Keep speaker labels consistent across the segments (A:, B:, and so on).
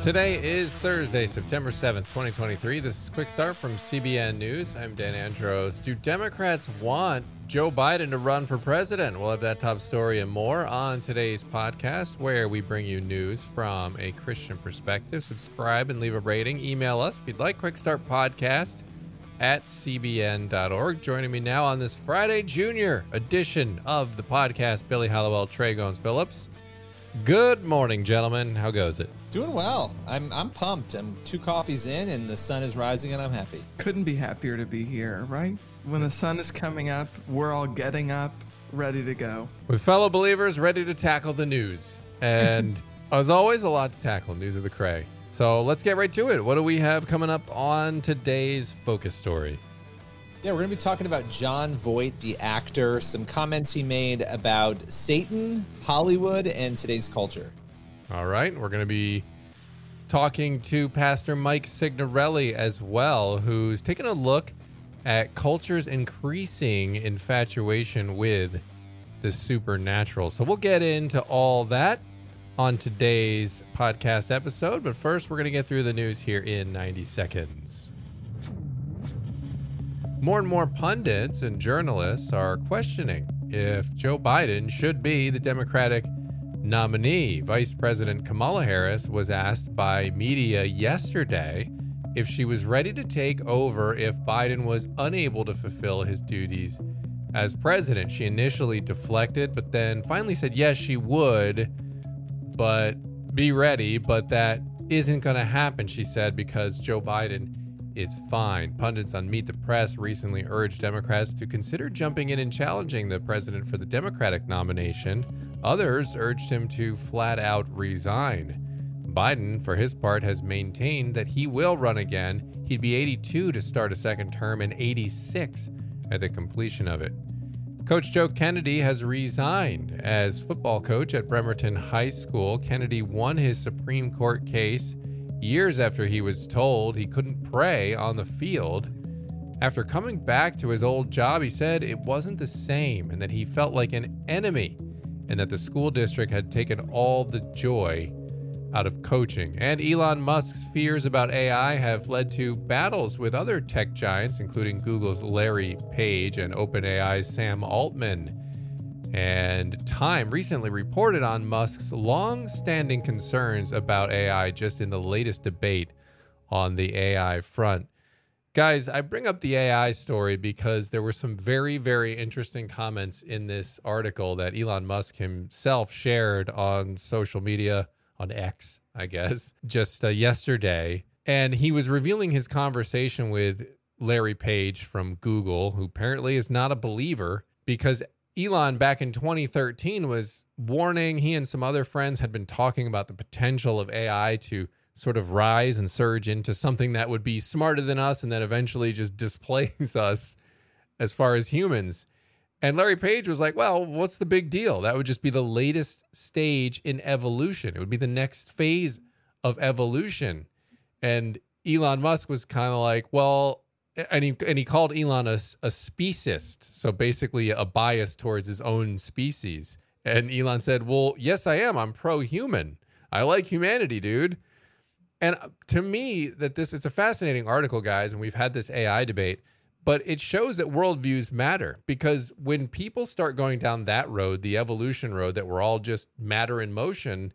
A: Today is Thursday, September 7th, 2023. This is Quick Start from CBN News. I'm Dan Andros. Do Democrats want Joe Biden to run for president? We'll have that top story and more on today's podcast, where we bring you news from a Christian perspective. Subscribe and leave a rating. Email us if you'd like. Quick Start Podcast at cbn.org. Joining me now on this Friday Junior edition of the podcast, Billy Hallowell, Trey Goins Phillips. Good morning, gentlemen. How goes it?
B: Doing well. I'm I'm pumped. I'm two coffees in and the sun is rising and I'm happy.
C: Couldn't be happier to be here, right? When the sun is coming up, we're all getting up, ready to go.
A: With fellow believers ready to tackle the news. And as always, a lot to tackle. News of the Cray. So let's get right to it. What do we have coming up on today's focus story?
B: Yeah, we're going to be talking about Jon Voight, the actor, some comments he made about Satan, Hollywood, and today's culture.
A: All right. We're going to be talking to Pastor Mike Signorelli as well, who's taking a look at culture's increasing infatuation with the supernatural. So we'll get into all that on today's podcast episode. But first, we're going to get through the news here in 90 seconds. More and more pundits and journalists are questioning if Joe Biden should be the Democratic nominee. Vice President Kamala Harris was asked by media yesterday if she was ready to take over if Biden was unable to fulfill his duties as president. She initially deflected, but then finally said yes, she would, but be ready. But that isn't going to happen, she said, because Joe Biden is fine. Pundits on Meet the Press recently urged Democrats to consider jumping in and challenging the president for the Democratic nomination. Others urged him to flat out resign. Biden, for his part, has maintained that he will run again. He'd be 82 to start a second term and 86 at the completion of it. Coach Joe Kennedy has resigned as football coach at Bremerton High School. Kennedy won his Supreme Court case years after he was told he couldn't pray on the field. After coming back to his old job, he said it wasn't the same and that he felt like an enemy and that the school district had taken all the joy out of coaching. And Elon Musk's fears about AI have led to battles with other tech giants, including Google's Larry Page and OpenAI's Sam Altman. And Time recently reported on Musk's long standing concerns about AI just in the latest debate on the AI front. Guys, I bring up the AI story because there were some very, very interesting comments in this article that Elon Musk himself shared on social media, on X, I guess, just uh, yesterday. And he was revealing his conversation with Larry Page from Google, who apparently is not a believer because Elon back in 2013 was warning, he and some other friends had been talking about the potential of AI to sort of rise and surge into something that would be smarter than us and then eventually just displace us as far as humans. And Larry Page was like, well, what's the big deal? That would just be the latest stage in evolution. It would be the next phase of evolution. And Elon Musk was kind of like, well, and he and he called Elon a, a speciesist, so basically a bias towards his own species. And Elon said, "Well, yes, I am. I'm pro-human. I like humanity, dude." And to me, that this is a fascinating article, guys, and we've had this AI debate, but it shows that worldviews matter because when people start going down that road, the evolution road, that we're all just matter in motion,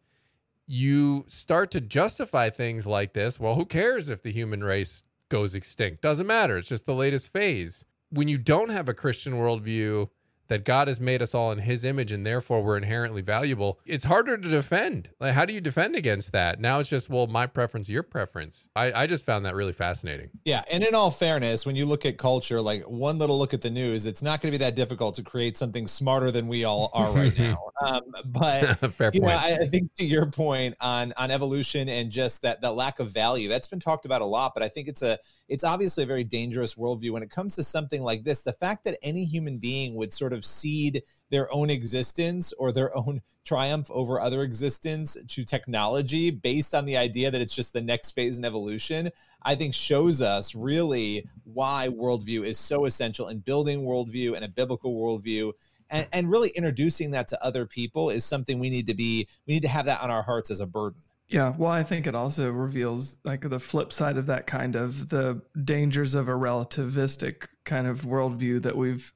A: you start to justify things like this. Well, who cares if the human race goes extinct. Doesn't matter. It's just the latest phase. When you don't have a Christian worldview that God has made us all in his image and therefore we're inherently valuable, it's harder to defend. Like, how do you defend against that? Now it's just, well, my preference, your preference. I, I just found that really fascinating.
B: Yeah. And in all fairness, when you look at culture, like one little look at the news, it's not going to be that difficult to create something smarter than we all are right now. Um, but Fair you point. Know, I, I think to your point on, on evolution and just that, that lack of value, that's been talked about a lot, but I think it's a, it's obviously a very dangerous worldview when it comes to something like this. The fact that any human being would sort of cede their own existence or their own triumph over other existence to technology based on the idea that it's just the next phase in evolution, I think shows us really why worldview is so essential in building worldview and a biblical worldview. And, and really introducing that to other people is something we need to be, we need to have that on our hearts as a burden.
C: Yeah, well, I think it also reveals like the flip side of that kind of the dangers of a relativistic kind of worldview that we've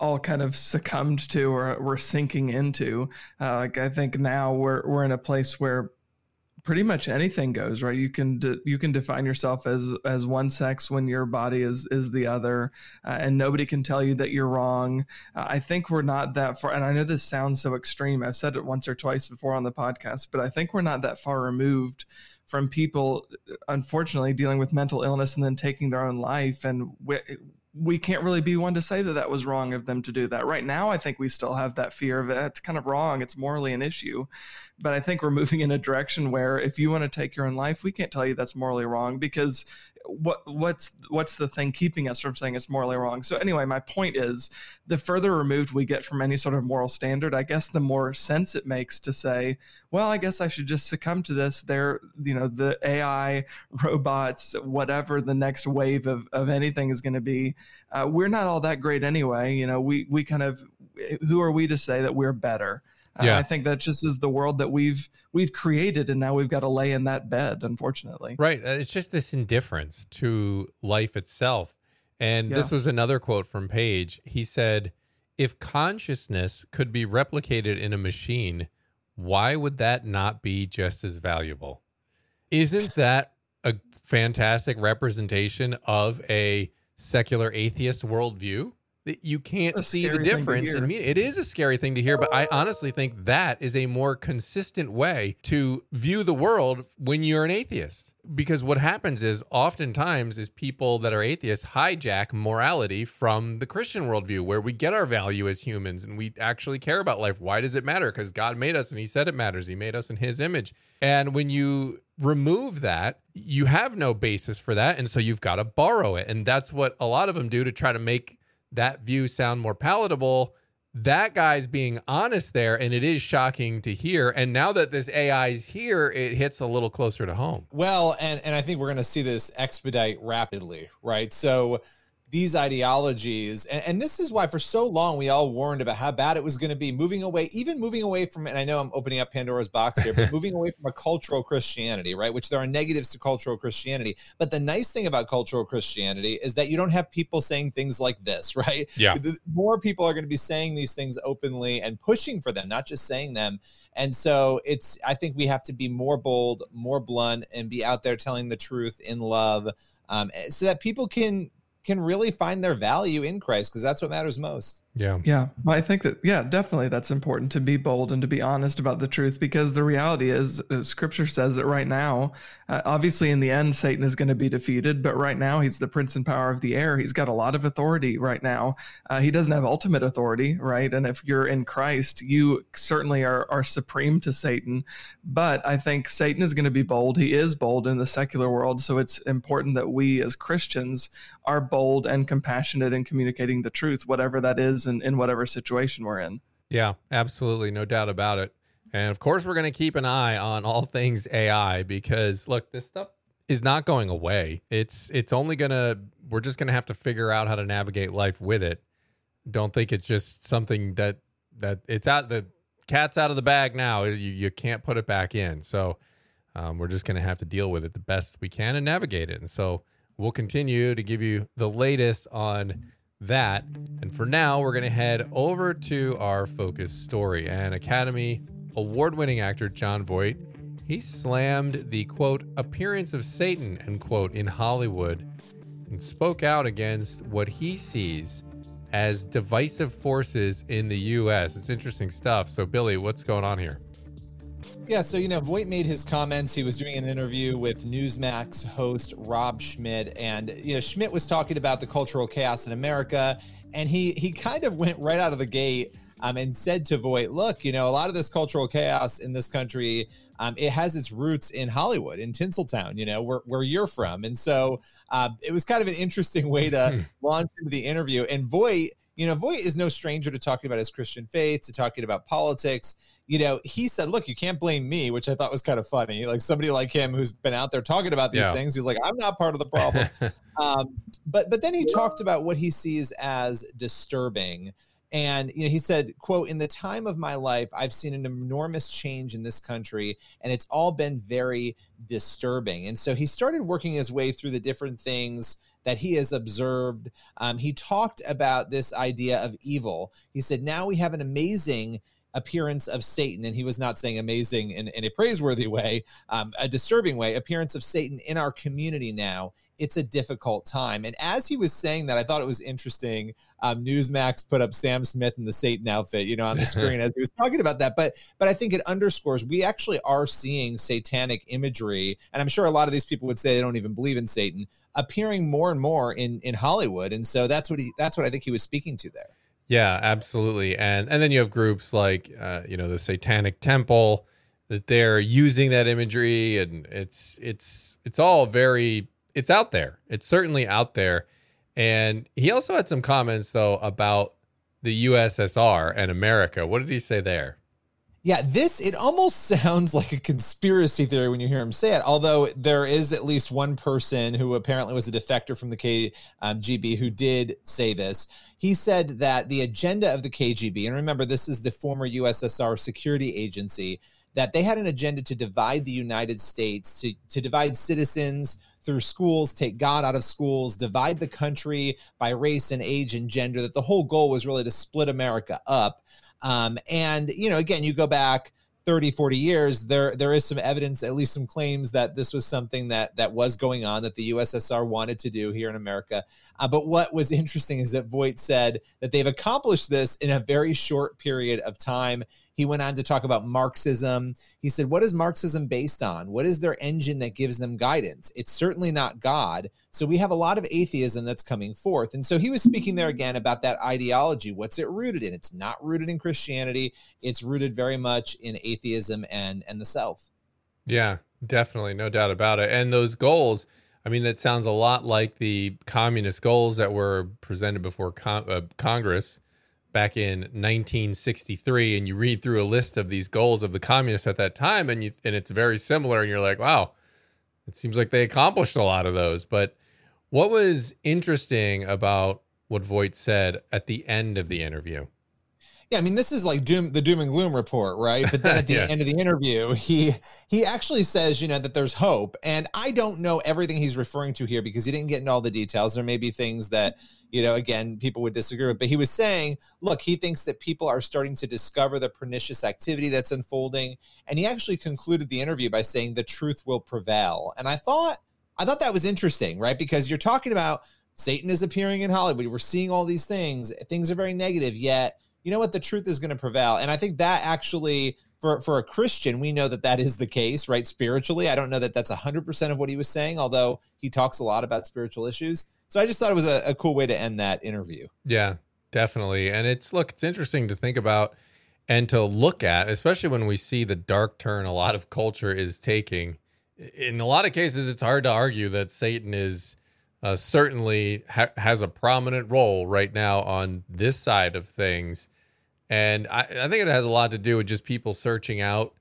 C: all kind of succumbed to or we're sinking into. Uh, like I think now we're we're in a place where pretty much anything goes right you can de- you can define yourself as as one sex when your body is is the other uh, and nobody can tell you that you're wrong uh, i think we're not that far and i know this sounds so extreme i've said it once or twice before on the podcast but i think we're not that far removed from people unfortunately dealing with mental illness and then taking their own life and we, we can't really be one to say that that was wrong of them to do that. Right now, I think we still have that fear of it. It's kind of wrong. It's morally an issue. But I think we're moving in a direction where if you want to take your own life, we can't tell you that's morally wrong because what what's what's the thing keeping us from saying it's morally wrong? So anyway my point is the further removed we get from any sort of moral standard i guess the more sense it makes to say well i guess i should just succumb to this. There you know the ai robots whatever the next wave of, of anything is going to be uh, we're not all that great anyway. You know we we kind of who are we to say that we're better yeah. Uh, I think that just is the world that we've we've created, and now we've got to lay in that bed. Unfortunately,
A: right? Uh, it's just this indifference to life itself. And yeah. this was another quote from Page. He said, "If consciousness could be replicated in a machine, why would that not be just as valuable? Isn't that a fantastic representation of a secular atheist worldview?" You can't see the difference in me. It is a scary thing to hear, but I honestly think that is a more consistent way to view the world when you're an atheist. Because what happens is oftentimes is people that are atheists hijack morality from the Christian worldview where we get our value as humans and we actually care about life. Why does it matter? Because God made us and he said it matters. He made us in his image. And when you remove that, you have no basis for that. And so you've got to borrow it. And that's what a lot of them do to try to make that view sound more palatable. That guy's being honest there, and it is shocking to hear. And now that this AI is here, it hits a little closer to home.
B: Well, and and I think we're going to see this expedite rapidly, right? So these ideologies and, and, this is why for so long we all warned about how bad it was going to be moving away even moving away from and i know i'm opening up pandora's box here but moving away from a cultural christianity right which there are negatives to cultural christianity but the nice thing about cultural christianity is that you don't have people saying things like this right?
A: Yeah.
B: More people are going to be saying these things openly and pushing for them not just saying them and so it's i think we have to be more bold more blunt and be out there telling the truth in love um, so that people can can really find their value in Christ because that's what matters most.
A: Yeah.
C: Yeah. Well, I think that, yeah, definitely that's important to be bold and to be honest about the truth because the reality is, scripture says that right now, uh, obviously in the end, Satan is going to be defeated, but right now he's the prince and power of the air. He's got a lot of authority right now. Uh, he doesn't have ultimate authority, right? And if you're in Christ, you certainly are, are supreme to Satan. But I think Satan is going to be bold. He is bold in the secular world. So it's important that we as Christians are bold and compassionate in communicating the truth, whatever that is in, in whatever situation we're in.
A: Yeah, absolutely. No doubt about it. And of course, we're going to keep an eye on all things AI because look, this stuff is not going away. It's it's only going to we're just going to have to figure out how to navigate life with it. Don't think it's just something that that it's out the cat's out of the bag now. You you can't put it back in. So um, we're just going to have to deal with it the best we can and navigate it. And so we'll continue to give you the latest on that. And for now, we're going to head over to our focus story. And Academy award winning actor Jon Voight, he slammed the quote, appearance of Satan, end quote, in Hollywood and spoke out against what he sees as divisive forces in the U.S. It's interesting stuff. So, Billy, what's going on here?
B: Yeah, so you know, Voight made his comments. He was doing an interview with Newsmax host Rob Schmitt, and you know, Schmitt was talking about the cultural chaos in America, and he he kind of went right out of the gate um, and said to Voight, "Look, you know, a lot of this cultural chaos in this country, um, it has its roots in Hollywood, in Tinseltown, you know, where where you're from." And so uh, it was kind of an interesting way to hmm. launch into the interview. And Voight, you know, Voight is no stranger to talking about his Christian faith, to talking about politics you know, he said, look, you can't blame me, which I thought was kind of funny. Like somebody like him who's been out there talking about these yeah. things, he's like, I'm not part of the problem. um, but but then he talked about what he sees as disturbing. And you know, he said, "quote In the time of my life, I've seen an enormous change in this country, and it's all been very disturbing." And so he started working his way through the different things that he has observed. Um, he talked about this idea of evil. He said, "Now we have an amazing." Appearance of Satan, and he was not saying amazing in, in a praiseworthy way, um, a disturbing way, appearance of Satan in our community now. It's a difficult time. And as he was saying that, I thought it was interesting. Um, Newsmax put up Sam Smith in the Satan outfit, you know, on the screen as he was talking about that. But but I think it underscores we actually are seeing satanic imagery, and I'm sure a lot of these people would say they don't even believe in Satan, appearing more and more in in Hollywood. And so that's what he that's what I think he was speaking to there.
A: Yeah, absolutely. And and then you have groups like uh, you know the Satanic Temple that they're using that imagery and it's it's it's all very it's out there. It's certainly out there. And he also had some comments though about the USSR and America. What did he say there?
B: Yeah, this it almost sounds like a conspiracy theory when you hear him say it. Although there is at least one person who apparently was a defector from the KGB um, who did say this. He said that the agenda of the KGB, and remember, this is the former USSR security agency, that they had an agenda to divide the United States, to, to divide citizens through schools, take God out of schools, divide the country by race and age and gender, that the whole goal was really to split America up. Um, and, you know, again, you go back 30 40 years there there is some evidence at least some claims that this was something that that was going on that the ussr wanted to do here in america. Uh, but what was interesting is that Voight said that they've accomplished this in a very short period of time he went on to talk about Marxism. He said, What is Marxism based on? What is their engine that gives them guidance? It's certainly not God. So we have a lot of atheism that's coming forth. And so he was speaking there again about that ideology. What's it rooted in? It's not rooted in Christianity, it's rooted very much in atheism and, and the self.
A: Yeah, definitely. No doubt about it. And those goals. I mean, that sounds a lot like the communist goals that were presented before con- uh, Congress back in 1963 and you read through a list of these goals of the communists at that time and you and it's very similar and you're like wow it seems like they accomplished a lot of those but what was interesting about what Voight said at the end of the interview
B: yeah, I mean, this is like doom, the doom and gloom report, right? But then at the yeah. end of the interview, he he actually says, you know, that there's hope, and I don't know everything he's referring to here because he didn't get into all the details. There may be things that you know, again, people would disagree with, but he was saying, look, he thinks that people are starting to discover the pernicious activity that's unfolding, and he actually concluded the interview by saying the truth will prevail. And I thought, I thought that was interesting, right? Because you're talking about Satan is appearing in Hollywood. We're seeing all these things. Things are very negative, yet you know what? The truth is going to prevail. And I think that actually, for, for a Christian, we know that that is the case, right? Spiritually, I don't know that that's 100% of what he was saying, although he talks a lot about spiritual issues. So I just thought it was a, a cool way to end that interview.
A: Yeah, definitely. And it's, look, it's interesting to think about and to look at, especially when we see the dark turn a lot of culture is taking. In a lot of cases, it's hard to argue that Satan is uh, certainly ha- has a prominent role right now on this side of things. And I, I, think it has a lot to do with just people searching out.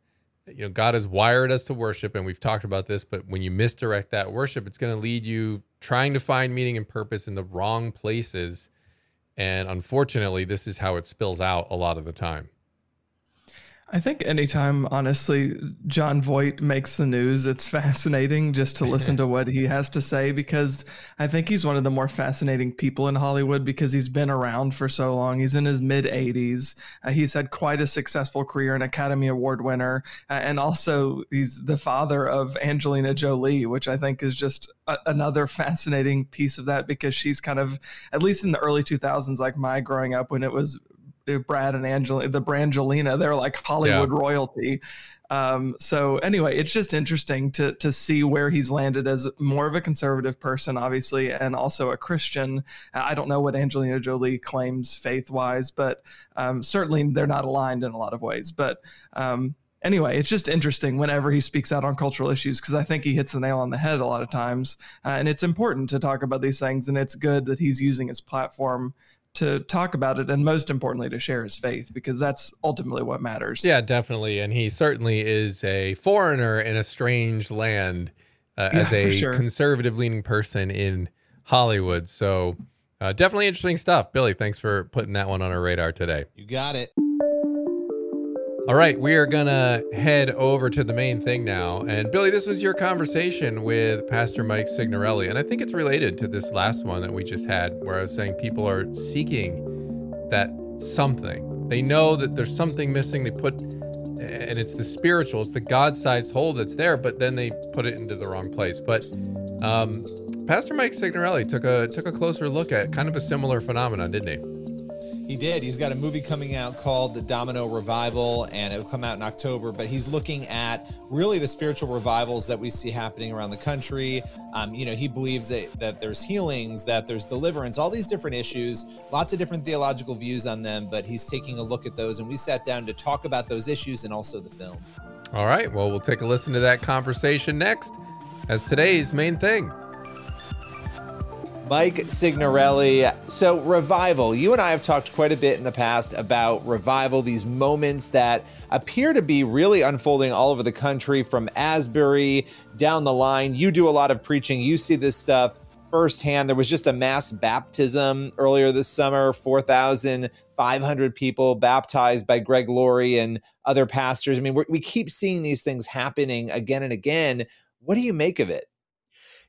A: You know, God has wired us to worship, and we've talked about this, but when you misdirect that worship, it's going to lead you trying to find meaning and purpose in the wrong places. And unfortunately, this is how it spills out a lot of the time.
C: I think anytime, honestly, Jon Voight makes the news, it's fascinating just to listen to what he has to say because I think he's one of the more fascinating people in Hollywood because he's been around for so long. He's in his mid 80s. Uh, he's had quite a successful career, an Academy Award winner, uh, and also he's the father of Angelina Jolie, which I think is just a- another fascinating piece of that because she's kind of, at least in the early 2000s, like my growing up when it was Brad and Angela, the Brangelina, they're like Hollywood yeah. royalty. Um, so anyway, it's just interesting to to see where he's landed as more of a conservative person, obviously, and also a Christian. I don't know what Angelina Jolie claims faith wise, but um, certainly they're not aligned in a lot of ways. But um, anyway, it's just interesting whenever he speaks out on cultural issues because I think he hits the nail on the head a lot of times, uh, and it's important to talk about these things, and it's good that he's using his platform to talk about it and most importantly to share his faith because that's ultimately what matters.
A: Yeah, definitely. And he certainly is a foreigner in a strange land uh, yeah, as a sure. conservative leaning person in Hollywood. So Uh, definitely interesting stuff. Billy, thanks for putting that one on our radar today.
B: You got it.
A: All right, we are going to head over to the main thing now. And Billy, this was your conversation with Pastor Mike Signorelli. And I think it's related to this last one that we just had, where I was saying people are seeking that something. They know that there's something missing. They put, and it's the spiritual, it's the God sized hole that's there, but then they put it into the wrong place. But um, Pastor Mike Signorelli took a took a closer look at kind of a similar phenomenon, didn't he?
B: He did. He's got a movie coming out called The Domino Revival, and it'll come out in October. But he's looking at really the spiritual revivals that we see happening around the country. Um, you know, he believes that, that there's healings, that there's deliverance, all these different issues, lots of different theological views on them. But he's taking a look at those, and we sat down to talk about those issues and also the film.
A: All right. Well, we'll take a listen to that conversation next as today's main thing.
B: Mike Signorelli. So, revival. You and I have talked quite a bit in the past about revival, these moments that appear to be really unfolding all over the country from Asbury down the line. You do a lot of preaching, you see this stuff firsthand. There was just a mass baptism earlier this summer 4,500 people baptized by Greg Laurie and other pastors. I mean, we keep seeing these things happening again and again. What do you make of it?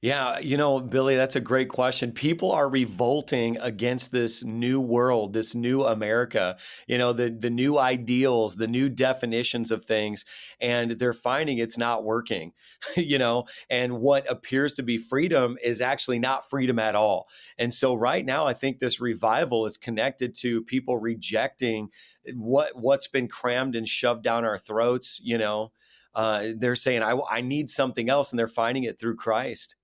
D: Yeah, you know, Billy, that's a great question. People are revolting against this new world, this new America, you know, the the new ideals, the new definitions of things, and they're finding it's not working, you know, and what appears to be freedom is actually not freedom at all. And so right now I think this revival is connected to people rejecting what what's been crammed and shoved down our throats, you know. Uh, they're saying I, I need something else and they're finding it through christ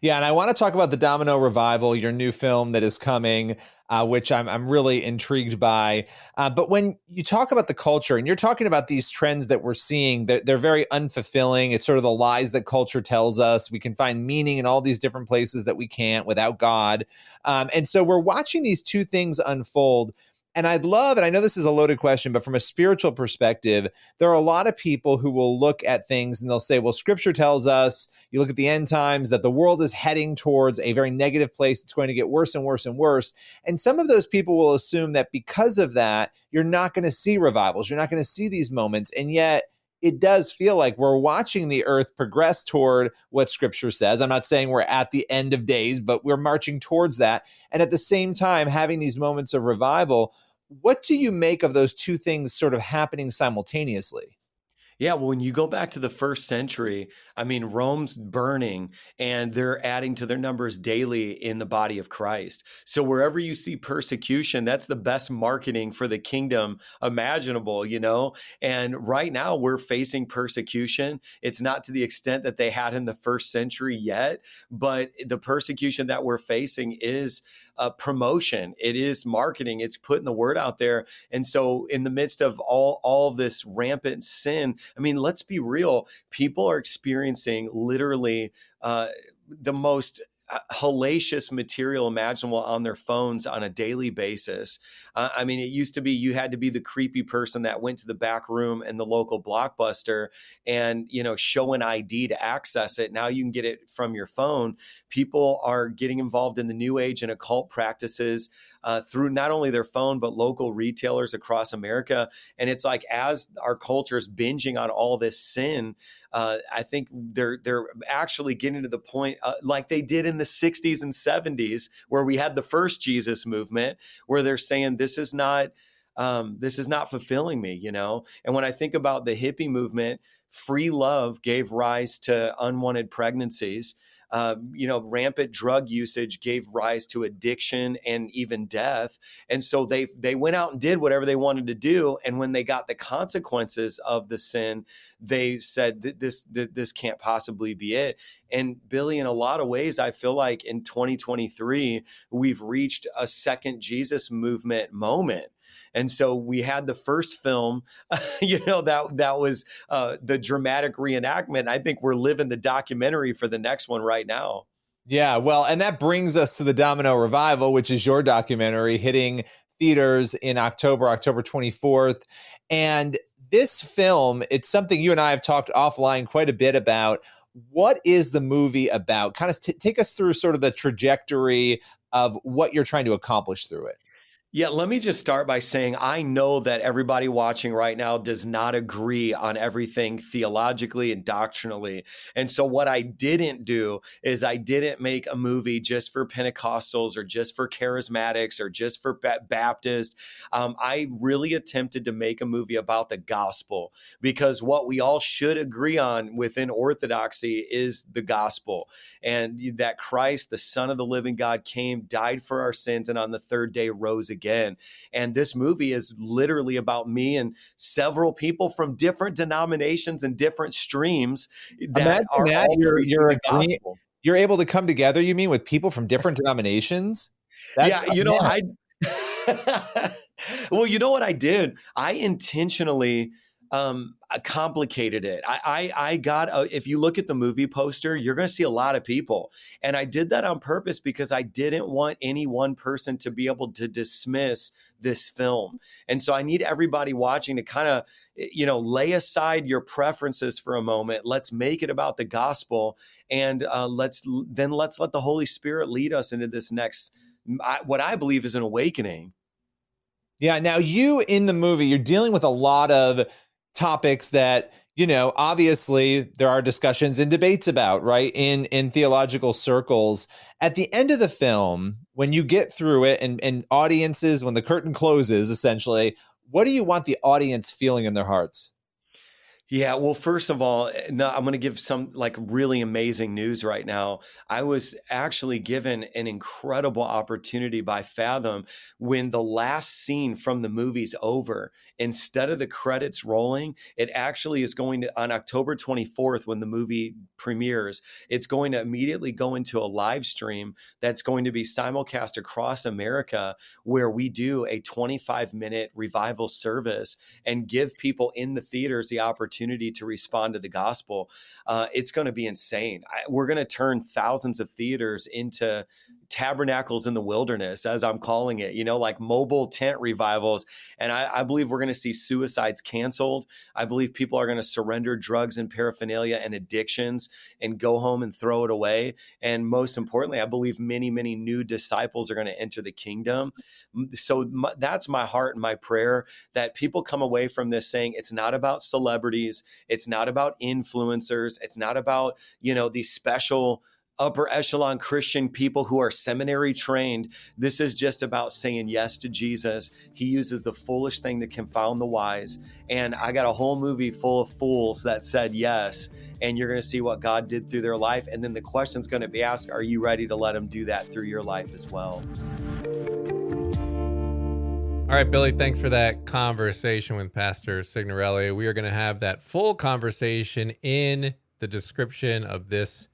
B: yeah, and I want to talk about the Domino Revival, your new film that is coming, uh, which I'm I'm really intrigued by. Uh, but when you talk about the culture and you're talking about these trends that we're seeing, they're, they're very unfulfilling. It's sort of the lies that culture tells us. We can find meaning in all these different places that we can't without God, um, and so we're watching these two things unfold. And I'd love, and I know this is a loaded question, but from a spiritual perspective, there are a lot of people who will look at things and they'll say, well, scripture tells us, you look at the end times, that the world is heading towards a very negative place. It's going to get worse and worse and worse. And some of those people will assume that because of that, you're not going to see revivals, you're not going to see these moments. And yet, it does feel like we're watching the earth progress toward what scripture says. I'm not saying we're at the end of days, but we're marching towards that. And at the same time, having these moments of revival what do you make of those two things sort of happening simultaneously?
D: Yeah, well, when you go back to the first century, I mean, Rome's burning and they're adding to their numbers daily in the body of Christ. So wherever you see persecution, that's the best marketing for the kingdom imaginable, you know? And right now we're facing persecution. It's not to the extent that they had in the first century yet, but the persecution that we're facing is uh, promotion, it is marketing, it's putting the word out there. And so, in the midst of all all of this rampant sin, I mean, let's be real. People are experiencing literally uh, the most hellacious material imaginable on their phones on a daily basis. Uh, I mean, it used to be you had to be the creepy person that went to the back room in the local blockbuster and you know show an ID to access it. Now you can get it from your phone. People are getting involved in the new age and occult practices uh, through not only their phone but local retailers across America. And it's like as our culture is binging on all this sin, uh, I think they're they're actually getting to the point uh, like they did in the 60s and 70s, where we had the first Jesus movement, where they're saying this is not um, this is not fulfilling me, you know. And when I think about the hippie movement, free love gave rise to unwanted pregnancies uh, you know, rampant drug usage gave rise to addiction and even death. And so they they went out and did whatever they wanted to do. And when they got the consequences of the sin, they said this this can't possibly be it. And Billy, in a lot of ways, I feel like in 2023 we've reached a second Jesus movement moment and so we had the first film, you know, that that was uh, the dramatic reenactment. I think we're living the documentary for the next one right now.
B: Yeah, well, and that brings us to the Domino Revival, which is your documentary hitting theaters in October, October 24th. And this film, it's something you and I have talked offline quite a bit about. What is the movie about? Kind of t- take us through sort of the trajectory of what you're trying to accomplish through it.
D: Yeah, let me just start by saying I know that everybody watching right now does not agree on everything theologically and doctrinally. And so, what I didn't do is I didn't make a movie just for Pentecostals or just for charismatics or just for Baptists. Um, I really attempted to make a movie about the gospel because what we all should agree on within Orthodoxy is the gospel and that Christ, the Son of the living God, came, died for our sins, and on the third day rose again again. And this movie is literally about me and several people from different denominations and different streams that
B: Imagine are that. you're you're, agree- you're able to come together. You mean with people from different denominations?
D: That's yeah, you know, I. well, you know what I did? I intentionally um, complicated it. I, I, I got, a, if you look at the movie poster, you're going to see a lot of people. And I did that on purpose because I didn't want any one person to be able to dismiss this film. And so I need everybody watching to kind of, you know, lay aside your preferences for a moment. Let's make it about the gospel. And uh, let's, then let's let the Holy Spirit lead us into this next, what I believe is an awakening.
B: Yeah. Now, you in the movie, you're dealing with a lot of topics that you know obviously there are discussions and debates about right in in theological circles at the end of the film when you get through it and and audiences when the curtain closes essentially what do you want the audience feeling in their hearts
D: yeah, well, first of all, eh, no, I'm going to give some like really amazing news right now. I was actually given an incredible opportunity by Fathom when the last scene from the movie's over. Instead of the credits rolling, it actually is going to on October 24th when the movie premieres. It's going to immediately go into a live stream that's going to be simulcast across America, where we do a 25 minute revival service and give people in the theaters the opportunity to respond to the gospel, uh, it's going to be insane. I, we're going to turn thousands of theaters into tabernacles in the wilderness, as I'm calling it, you know, like mobile tent revivals. And I, I believe we're going to see suicides canceled. I believe people are going to surrender drugs and paraphernalia and addictions and go home and throw it away. And most importantly, I believe many, many new disciples are going to enter the kingdom. So my, that's my heart and my prayer that people come away from this saying it's not about celebrities, it's not about influencers, it's not about, you know, these special upper echelon Christian people who are seminary trained. This is just about saying yes to Jesus. He uses the foolish thing to confound the wise. And I got a whole movie full of fools that said yes. And you're going to see what God did through their life. And then the question's going to be asked Are you ready to let Him do that through your life as well?
A: All right, Billy, thanks for that conversation with Pastor Signorelli. We are going to have that full conversation in the description of this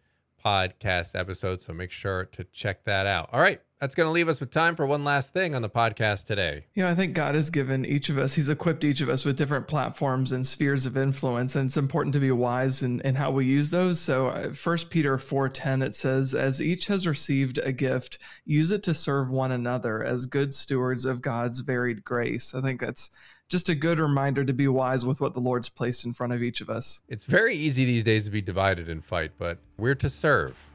A: podcast episode. So make sure to check that out. All right. That's going to leave us with time for one last thing on the podcast today.
C: Yeah, I think God has given each of us, He's equipped each of us with different platforms and spheres of influence, and it's important to be wise in, in how we use those. So, uh, First Peter 4.10, it says, As each has received a gift, use it to serve one another as good stewards of God's varied grace. I think that's just a good reminder to be wise with what the Lord's placed in front of each of us.
A: It's very easy these days to be divided and fight, but we're to serve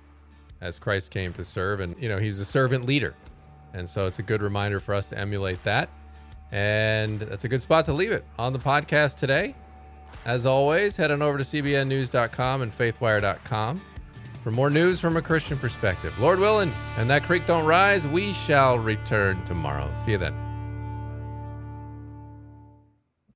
A: as Christ came to serve. And, you know, he's a servant leader. And so it's a good reminder for us to emulate that. And that's a good spot to leave it on the podcast today. As always, head on over to cbnnews.com and faithwire.com for more news from a Christian perspective. Lord willing, and that creek don't rise, we shall return tomorrow. See you then.